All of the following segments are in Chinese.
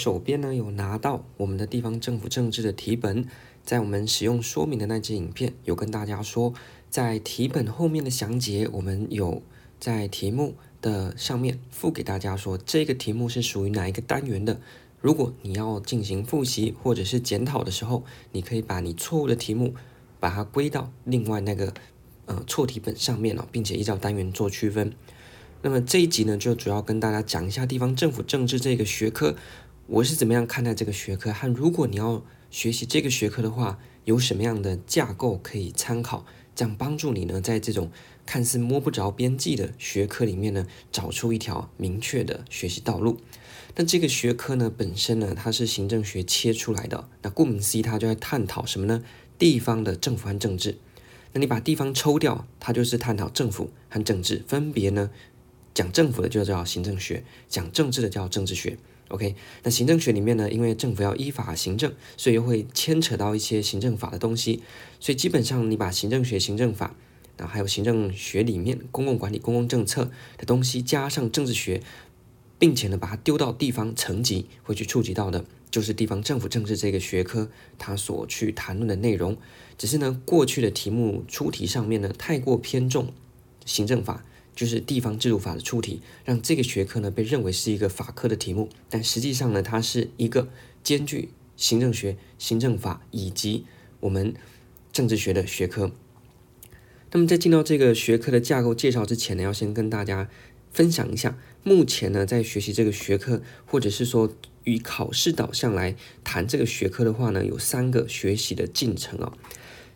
手边呢有拿到我们的地方政府政治的题本，在我们使用说明的那支影片有跟大家说，在题本后面的详解，我们有在题目的上面附给大家说，这个题目是属于哪一个单元的。如果你要进行复习或者是检讨的时候，你可以把你错误的题目把它归到另外那个呃错题本上面了，并且依照单元做区分。那么这一集呢，就主要跟大家讲一下地方政府政治这个学科，我是怎么样看待这个学科，和如果你要学习这个学科的话，有什么样的架构可以参考，这样帮助你呢，在这种看似摸不着边际的学科里面呢，找出一条明确的学习道路。那这个学科呢，本身呢，它是行政学切出来的。那顾名思义，它就在探讨什么呢？地方的政府和政治。那你把地方抽掉，它就是探讨政府和政治。分别呢，讲政府的就叫行政学，讲政治的叫政治学。OK，那行政学里面呢，因为政府要依法行政，所以又会牵扯到一些行政法的东西。所以基本上，你把行政学、行政法，然后还有行政学里面公共管理、公共政策的东西，加上政治学。并且呢，把它丢到地方层级，会去触及到的，就是地方政府政治这个学科它所去谈论的内容。只是呢，过去的题目出题上面呢，太过偏重行政法，就是地方制度法的出题，让这个学科呢被认为是一个法科的题目。但实际上呢，它是一个兼具行政学、行政法以及我们政治学的学科。那么在进到这个学科的架构介绍之前呢，要先跟大家。分享一下，目前呢，在学习这个学科，或者是说以考试导向来谈这个学科的话呢，有三个学习的进程啊、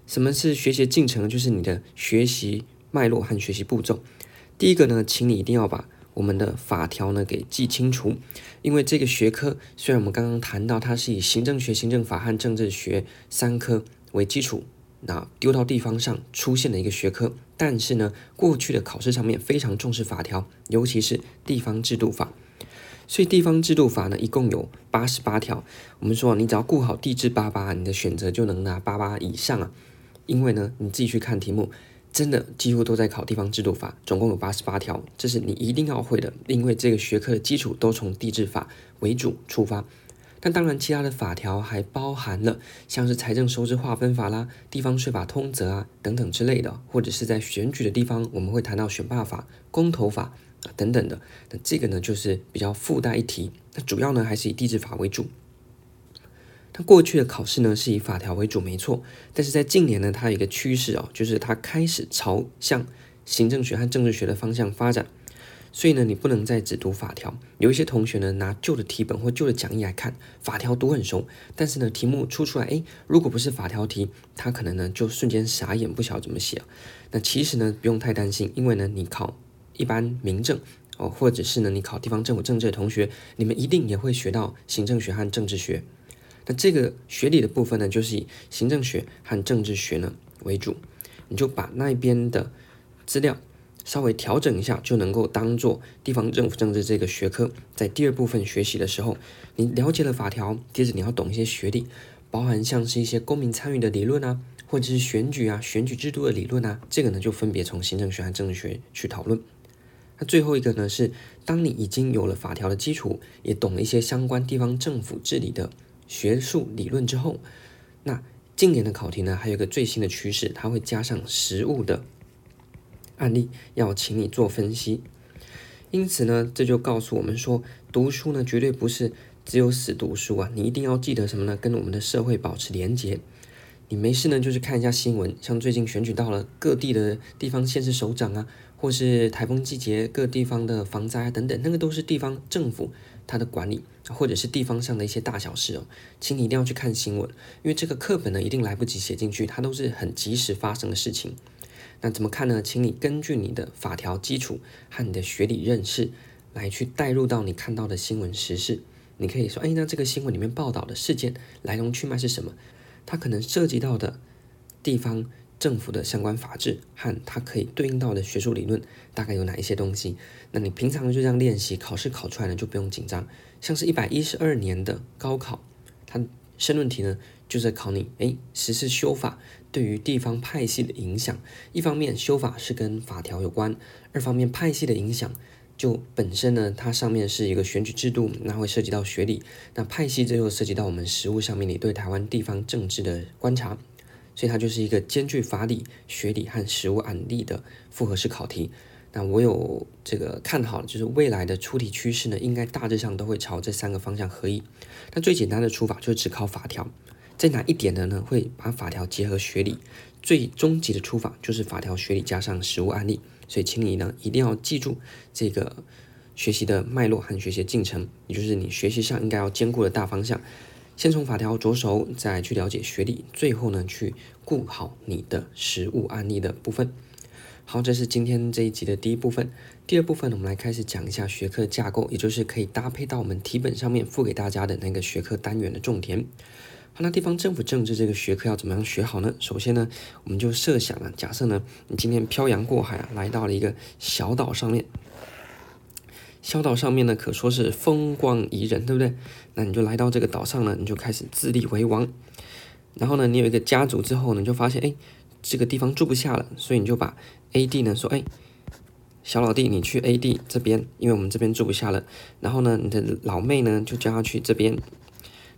什么是学习进程？就是你的学习脉络和学习步骤。第一个呢，请你一定要把我们的法条呢给记清楚，因为这个学科虽然我们刚刚谈到它是以行政学、行政法和政治学三科为基础。那丢到地方上出现的一个学科，但是呢，过去的考试上面非常重视法条，尤其是地方制度法。所以地方制度法呢，一共有八十八条。我们说，你只要顾好地支八八，你的选择就能拿八八以上啊。因为呢，你自己去看题目，真的几乎都在考地方制度法，总共有八十八条，这是你一定要会的，因为这个学科的基础都从地制法为主出发。但当然，其他的法条还包含了像是财政收支划分法啦、地方税法通则啊等等之类的，或者是在选举的地方，我们会谈到选罢法、公投法啊等等的。那这个呢，就是比较附带一提。那主要呢，还是以地制法为主。它过去的考试呢，是以法条为主，没错。但是在近年呢，它有一个趋势哦，就是它开始朝向行政学和政治学的方向发展。所以呢，你不能再只读法条。有一些同学呢，拿旧的题本或旧的讲义来看，法条读很熟，但是呢，题目出出来，诶，如果不是法条题，他可能呢就瞬间傻眼，不晓得怎么写。那其实呢，不用太担心，因为呢，你考一般民政哦，或者是呢，你考地方政府政治的同学，你们一定也会学到行政学和政治学。那这个学理的部分呢，就是以行政学和政治学呢为主，你就把那边的资料。稍微调整一下，就能够当做地方政府政治这个学科在第二部分学习的时候，你了解了法条，接着你要懂一些学理，包含像是一些公民参与的理论啊，或者是选举啊、选举制度的理论啊，这个呢就分别从行政学和政治学去讨论。那最后一个呢是，当你已经有了法条的基础，也懂了一些相关地方政府治理的学术理论之后，那今年的考题呢还有一个最新的趋势，它会加上实物的。案例要请你做分析，因此呢，这就告诉我们说，读书呢绝对不是只有死读书啊，你一定要记得什么呢？跟我们的社会保持连结。你没事呢，就是看一下新闻，像最近选举到了各地的地方县市首长啊，或是台风季节各地方的防灾啊等等，那个都是地方政府它的管理，或者是地方上的一些大小事哦，请你一定要去看新闻，因为这个课本呢一定来不及写进去，它都是很及时发生的事情。那怎么看呢？请你根据你的法条基础和你的学理认识来去带入到你看到的新闻时事。你可以说，哎，那这个新闻里面报道的事件来龙去脉是什么？它可能涉及到的地方政府的相关法制和它可以对应到的学术理论大概有哪一些东西？那你平常就这样练习，考试考出来呢就不用紧张。像是一百一十二年的高考，它申论题呢就在考你，哎，实施修法。对于地方派系的影响，一方面修法是跟法条有关，二方面派系的影响，就本身呢，它上面是一个选举制度，那会涉及到学理，那派系这又涉及到我们实务上面你对台湾地方政治的观察，所以它就是一个兼具法理、学理和实务案例的复合式考题。那我有这个看好，就是未来的出题趋势呢，应该大致上都会朝这三个方向合一。那最简单的出法就是只考法条，再难一点的呢，会把法条结合学理。最终极的出法就是法条学理加上实务案例。所以，请你呢一定要记住这个学习的脉络和学习进程，也就是你学习上应该要兼顾的大方向。先从法条着手，再去了解学历，最后呢去顾好你的实务案例的部分。好，这是今天这一集的第一部分。第二部分，我们来开始讲一下学科架构，也就是可以搭配到我们题本上面附给大家的那个学科单元的重点。好，那地方政府政治这个学科要怎么样学好呢？首先呢，我们就设想啊，假设呢，你今天漂洋过海啊，来到了一个小岛上面，小岛上面呢，可说是风光宜人，对不对？那你就来到这个岛上呢，你就开始自立为王。然后呢，你有一个家族之后呢，你就发现，哎，这个地方住不下了，所以你就把 A 地呢说，哎，小老弟，你去 A 地这边，因为我们这边住不下了。然后呢，你的老妹呢，就叫他去这边。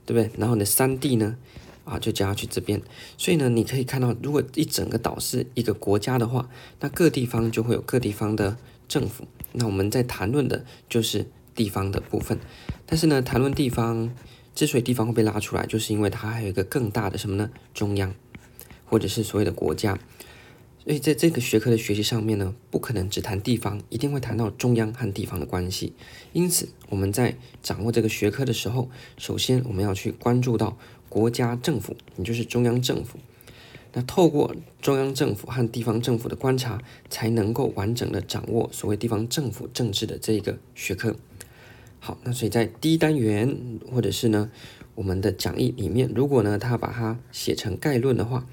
对不对？然后你的三弟呢，啊，就叫他去这边。所以呢，你可以看到，如果一整个岛是一个国家的话，那各地方就会有各地方的政府。那我们在谈论的就是地方的部分。但是呢，谈论地方，之所以地方会被拉出来，就是因为它还有一个更大的什么呢？中央，或者是所谓的国家。所以在这个学科的学习上面呢，不可能只谈地方，一定会谈到中央和地方的关系。因此，我们在掌握这个学科的时候，首先我们要去关注到国家政府，也就是中央政府。那透过中央政府和地方政府的观察，才能够完整的掌握所谓地方政府政治的这一个学科。好，那所以在第一单元或者是呢我们的讲义里面，如果呢他把它写成概论的话，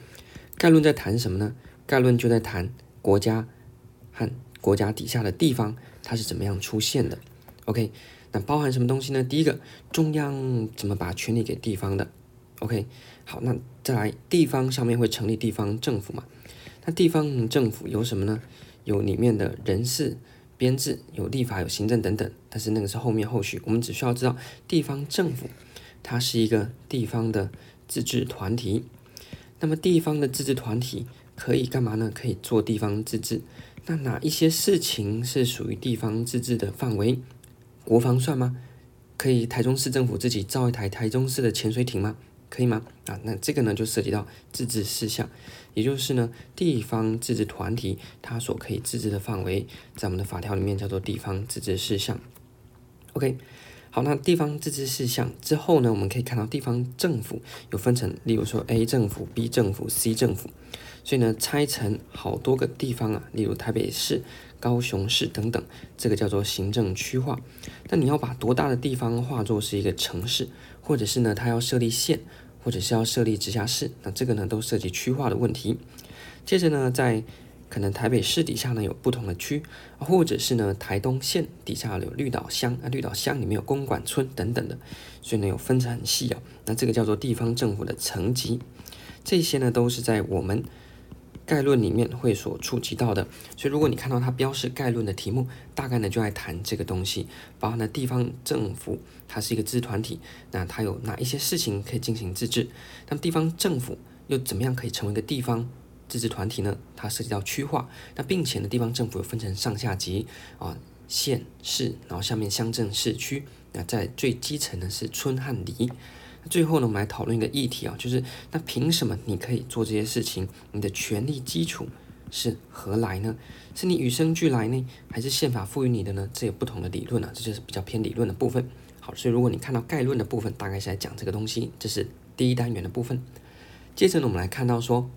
概论在谈什么呢？概论就在谈国家和国家底下的地方，它是怎么样出现的。OK，那包含什么东西呢？第一个，中央怎么把权力给地方的？OK，好，那再来，地方上面会成立地方政府嘛？那地方政府有什么呢？有里面的人事编制，有立法，有行政等等。但是那个是后面后续，我们只需要知道地方政府它是一个地方的自治团体。那么地方的自治团体。可以干嘛呢？可以做地方自治。那哪一些事情是属于地方自治的范围？国防算吗？可以台中市政府自己造一台台中市的潜水艇吗？可以吗？啊，那这个呢就涉及到自治事项，也就是呢地方自治团体它所可以自治的范围，在我们的法条里面叫做地方自治事项。OK。好，那地方自治事项之后呢，我们可以看到地方政府有分成，例如说 A 政府、B 政府、C 政府，所以呢拆成好多个地方啊，例如台北市、高雄市等等，这个叫做行政区划。那你要把多大的地方划作是一个城市，或者是呢它要设立县，或者是要设立直辖市，那这个呢都涉及区划的问题。接着呢在可能台北市底下呢有不同的区，或者是呢台东县底下有绿岛乡，啊绿岛乡里面有公馆村等等的，所以呢有分成很细啊。那这个叫做地方政府的层级，这些呢都是在我们概论里面会所触及到的。所以如果你看到它标示概论的题目，大概呢就来谈这个东西，包含了地方政府它是一个自治团体，那它有哪一些事情可以进行自治？那么地方政府又怎么样可以成为一个地方？自治团体呢，它涉及到区划，那并且呢，地方政府又分成上下级啊，县市，然后下面乡镇市区，那在最基层呢是村和里。最后呢，我们来讨论一个议题啊，就是那凭什么你可以做这些事情？你的权利基础是何来呢？是你与生俱来呢，还是宪法赋予你的呢？这有不同的理论啊，这就是比较偏理论的部分。好，所以如果你看到概论的部分，大概是在讲这个东西，这是第一单元的部分。接着呢，我们来看到说。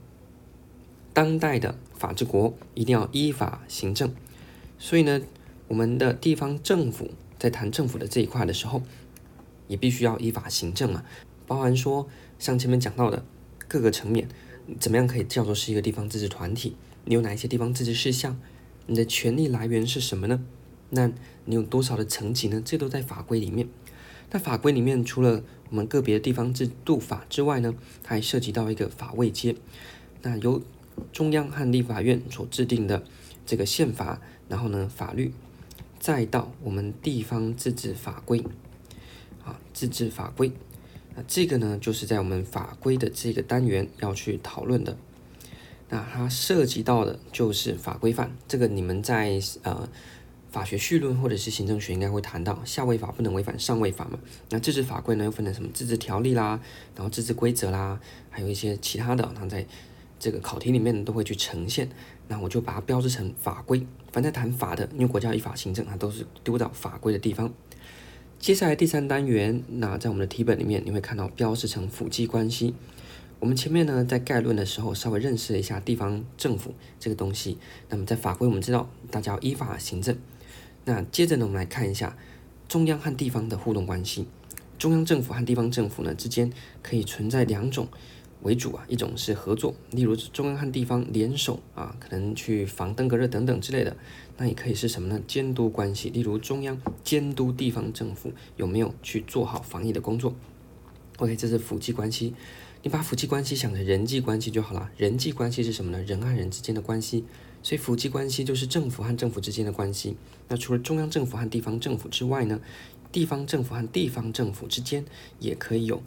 当代的法治国一定要依法行政，所以呢，我们的地方政府在谈政府的这一块的时候，也必须要依法行政嘛。包含说像前面讲到的各个层面，怎么样可以叫做是一个地方自治团体？你有哪一些地方自治事项？你的权利来源是什么呢？那你有多少的层级呢？这都在法规里面。那法规里面除了我们个别的地方制度法之外呢，它还涉及到一个法位阶。那由中央和立法院所制定的这个宪法，然后呢，法律再到我们地方自治法规，啊，自治法规，那这个呢，就是在我们法规的这个单元要去讨论的。那它涉及到的就是法规范，这个你们在呃法学绪论或者是行政学应该会谈到，下位法不能违反上位法嘛。那自治法规呢，又分成什么自治条例啦，然后自治规则啦，还有一些其他的，它在这个考题里面都会去呈现。那我就把它标志成法规。凡在谈法的，因为国家依法行政，它都是丢到法规的地方。接下来第三单元，那在我们的题本里面，你会看到标示成辅机关系。我们前面呢，在概论的时候稍微认识了一下地方政府这个东西。那么在法规，我们知道大家要依法行政。那接着呢，我们来看一下中央和地方的互动关系。中央政府和地方政府呢之间可以存在两种为主啊，一种是合作，例如中央和地方联手啊，可能去防登革热等等之类的。那也可以是什么呢？监督关系，例如中央监督地方政府有没有去做好防疫的工作。OK，这是辅机关系。你把辅机关系想成人际关系就好了。人际关系是什么呢？人和人之间的关系。所以辅机关系就是政府和政府之间的关系。那除了中央政府和地方政府之外呢，地方政府和地方政府之间也可以有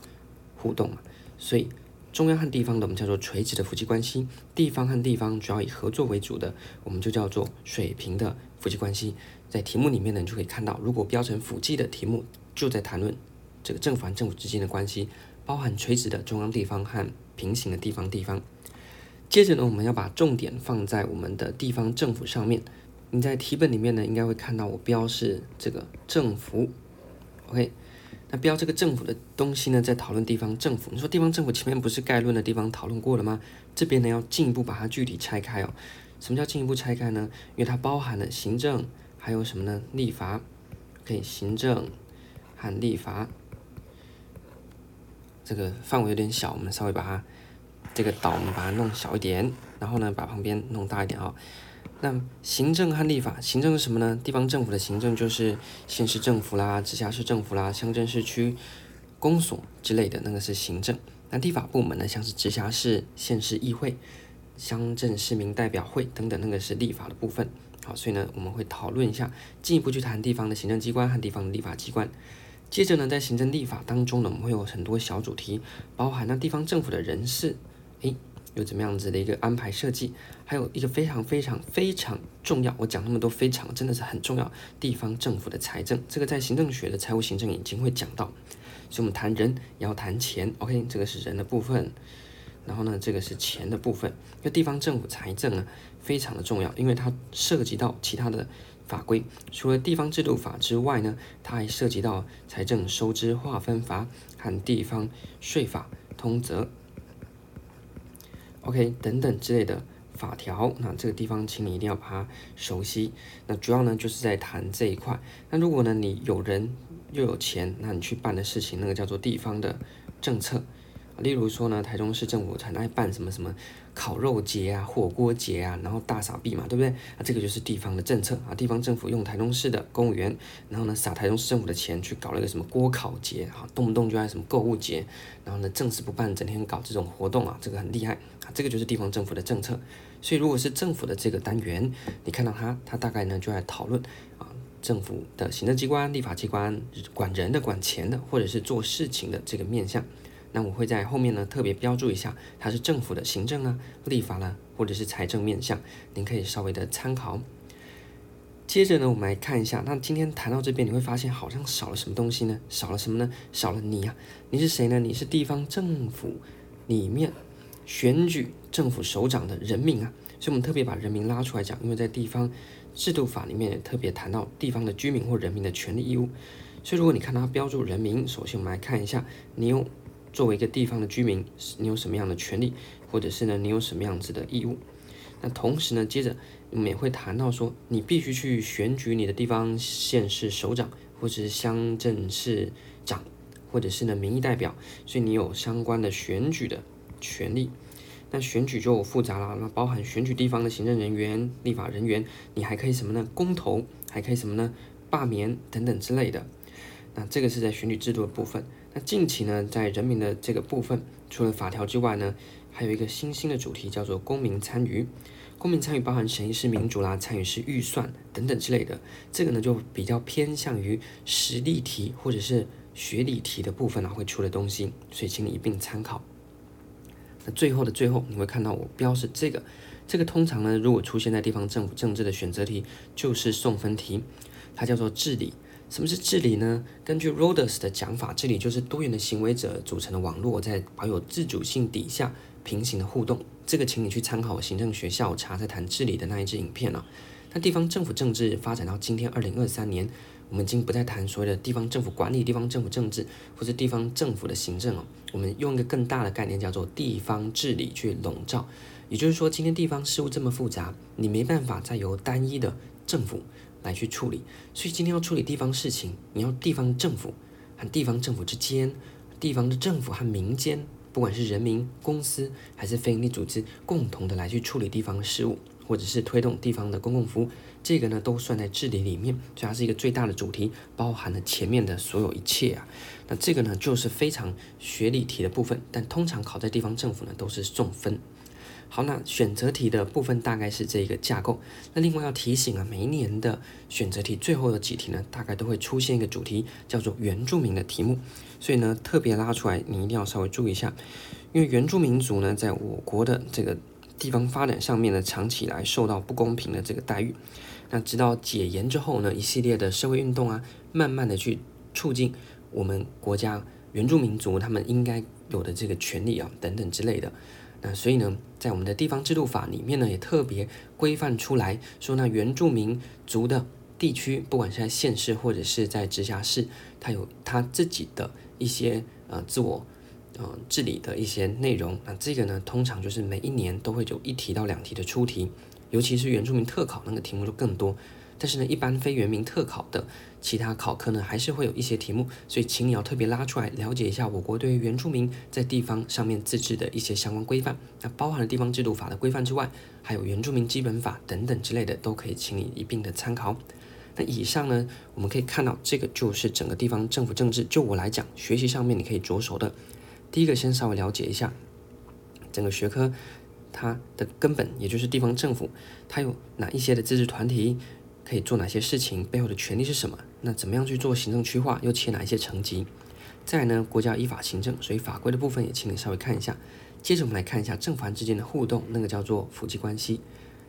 互动嘛。所以中央和地方的我们叫做垂直的夫妻关系，地方和地方主要以合作为主的，我们就叫做水平的夫妻关系。在题目里面呢，你就可以看到，如果标成辅记的题目，就在谈论这个政府和政府之间的关系。包含垂直的中央地方和平行的地方地方。接着呢，我们要把重点放在我们的地方政府上面。你在题本里面呢，应该会看到我标示这个政府。OK，那标这个政府的东西呢，在讨论地方政府。你说地方政府前面不是概论的地方讨论过了吗？这边呢，要进一步把它具体拆开哦。什么叫进一步拆开呢？因为它包含了行政，还有什么呢？立法。OK，行政和立法。这个范围有点小，我们稍微把它这个岛，我们把它弄小一点，然后呢，把旁边弄大一点啊、哦。那行政和立法，行政是什么呢？地方政府的行政就是县市政府啦、直辖市政府啦、乡镇市区公所之类的，那个是行政。那立法部门呢，像是直辖市、县市议会、乡镇市民代表会等等，那个是立法的部分。好，所以呢，我们会讨论一下，进一步去谈地方的行政机关和地方的立法机关。接着呢，在行政立法当中呢，我们会有很多小主题，包含那地方政府的人事，诶，有怎么样子的一个安排设计，还有一个非常非常非常重要，我讲那么多非常真的是很重要，地方政府的财政，这个在行政学的财务行政已经会讲到，所以我们谈人也要谈钱，OK，这个是人的部分，然后呢，这个是钱的部分，因为地方政府财政呢非常的重要，因为它涉及到其他的。法规除了地方制度法之外呢，它还涉及到财政收支划分法和地方税法通则，OK 等等之类的法条。那这个地方，请你一定要把它熟悉。那主要呢就是在谈这一块。那如果呢你有人又有钱，那你去办的事情，那个叫做地方的政策。例如说呢，台中市政府很爱办什么什么烤肉节啊、火锅节啊，然后大撒币嘛，对不对？啊，这个就是地方的政策啊。地方政府用台中市的公务员，然后呢撒台中市政府的钱去搞了一个什么锅烤节，啊，动不动就爱什么购物节，然后呢正事不办，整天搞这种活动啊，这个很厉害啊。这个就是地方政府的政策。所以如果是政府的这个单元，你看到它，它大概呢就在讨论啊，政府的行政机关、立法机关，管人的、管钱的，或者是做事情的这个面向。那我会在后面呢特别标注一下，它是政府的行政啊、立法呢，或者是财政面向，您可以稍微的参考。接着呢，我们来看一下，那今天谈到这边，你会发现好像少了什么东西呢？少了什么呢？少了你啊！你是谁呢？你是地方政府里面选举政府首长的人民啊！所以我们特别把人民拉出来讲，因为在地方制度法里面也特别谈到地方的居民或人民的权利义务。所以如果你看它标注人民，首先我们来看一下，你有。作为一个地方的居民，你有什么样的权利，或者是呢，你有什么样子的义务？那同时呢，接着我们也会谈到说，你必须去选举你的地方县市首长，或者是乡镇市长，或者是呢民意代表，所以你有相关的选举的权利。那选举就复杂了，那包含选举地方的行政人员、立法人员，你还可以什么呢？公投，还可以什么呢？罢免等等之类的。那这个是在选举制度的部分。那近期呢，在人民的这个部分，除了法条之外呢，还有一个新兴的主题叫做公民参与。公民参与包含审议式民主啦、参与式预算等等之类的。这个呢就比较偏向于实例题或者是学理题的部分啊会出的东西，所以请你一并参考。那最后的最后，你会看到我标示这个，这个通常呢如果出现在地方政府政治的选择题，就是送分题，它叫做治理。什么是治理呢？根据 Roders 的讲法，治理就是多元的行为者组成的网络，在保有自主性底下平行的互动。这个，请你去参考行政学校查在谈治理的那一支影片了。那地方政府政治发展到今天二零二三年，我们已经不再谈所谓的地方政府管理、地方政府政治或者地方政府的行政哦。我们用一个更大的概念叫做地方治理去笼罩。也就是说，今天地方事务这么复杂，你没办法再由单一的政府。来去处理，所以今天要处理地方事情，你要地方政府和地方政府之间，地方的政府和民间，不管是人民、公司还是非营利组织，共同的来去处理地方的事务，或者是推动地方的公共服务，这个呢都算在治理里面，所以它是一个最大的主题，包含了前面的所有一切啊。那这个呢就是非常学理题的部分，但通常考在地方政府呢都是送分。好，那选择题的部分大概是这个架构。那另外要提醒啊，每一年的选择题最后的几题呢，大概都会出现一个主题，叫做原住民的题目。所以呢，特别拉出来，你一定要稍微注意一下，因为原住民族呢，在我国的这个地方发展上面呢，长期以来受到不公平的这个待遇。那直到解严之后呢，一系列的社会运动啊，慢慢的去促进我们国家原住民族他们应该有的这个权利啊，等等之类的。那所以呢，在我们的地方制度法里面呢，也特别规范出来说，那原住民族的地区，不管是在县市或者是在直辖市，它有它自己的一些呃自我呃治理的一些内容。那这个呢，通常就是每一年都会有一题到两题的出题，尤其是原住民特考那个题目就更多。但是呢，一般非原民特考的其他考科呢，还是会有一些题目，所以请你要特别拉出来了解一下我国对于原住民在地方上面自治的一些相关规范。那包含了地方制度法的规范之外，还有原住民基本法等等之类的，都可以请你一并的参考。那以上呢，我们可以看到这个就是整个地方政府政治，就我来讲，学习上面你可以着手的。第一个，先稍微了解一下整个学科它的根本，也就是地方政府，它有哪一些的自治团体。可以做哪些事情？背后的权力是什么？那怎么样去做行政区划？又切哪一些层级？再呢，国家依法行政，所以法规的部分也请你稍微看一下。接着我们来看一下政府之间的互动，那个叫做辅机关系。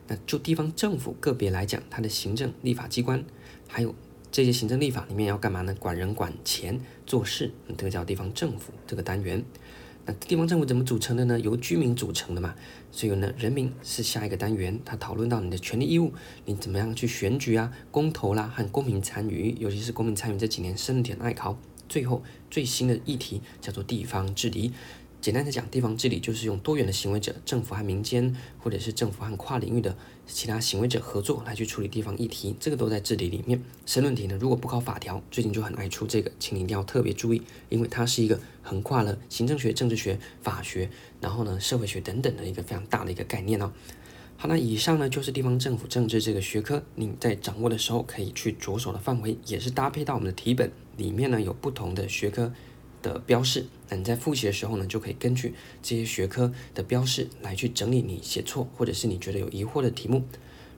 那就地方政府个别来讲，它的行政立法机关，还有这些行政立法里面要干嘛呢？管人管钱做事，这个叫地方政府这个单元。地方政府怎么组成的呢？由居民组成的嘛，所以呢，人民是下一个单元。他讨论到你的权利义务，你怎么样去选举啊、公投啦和公民参与，尤其是公民参与这几年升点爱考。最后最新的议题叫做地方治理。简单的讲，地方治理就是用多元的行为者，政府和民间，或者是政府和跨领域的其他行为者合作来去处理地方议题，这个都在治理里面。申论题呢，如果不考法条，最近就很爱出这个，请你一定要特别注意，因为它是一个横跨了行政学、政治学、法学，然后呢，社会学等等的一个非常大的一个概念哦。好，那以上呢就是地方政府政治这个学科，你在掌握的时候可以去着手的范围，也是搭配到我们的题本里面呢有不同的学科的标示，那你在复习的时候呢，就可以根据这些学科的标示来去整理你写错或者是你觉得有疑惑的题目。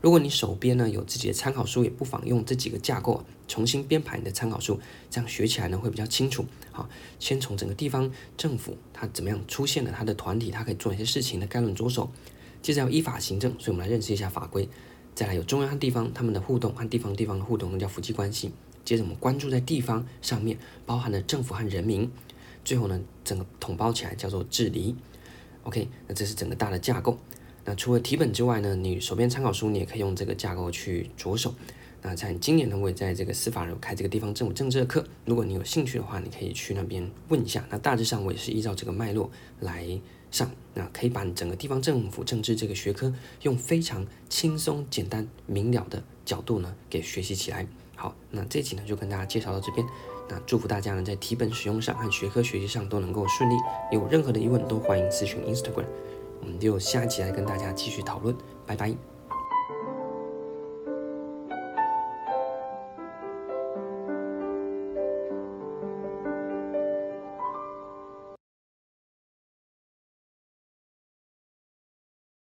如果你手边呢有自己的参考书，也不妨用这几个架构重新编排你的参考书，这样学起来呢会比较清楚。好，先从整个地方政府它怎么样出现了，它的团体它可以做哪些事情的概论着手。接着要依法行政，所以我们来认识一下法规。再来有中央和地方他们的互动和地方地方的互动，那叫夫妻关系。接着我们关注在地方上面，包含了政府和人民。最后呢，整个统包起来叫做治理。OK，那这是整个大的架构。那除了题本之外呢，你手边参考书你也可以用这个架构去着手。那在今年呢，我也在这个司法人开这个地方政府政治的课，如果你有兴趣的话，你可以去那边问一下。那大致上我也是依照这个脉络来上，那可以把你整个地方政府政治这个学科用非常轻松、简单、明了的角度呢给学习起来。好，那这集呢就跟大家介绍到这边。那祝福大家呢在题本使用上和学科学习上都能够顺利。有任何的疑问都欢迎咨询 Instagram。我们就下期来跟大家继续讨论。拜拜。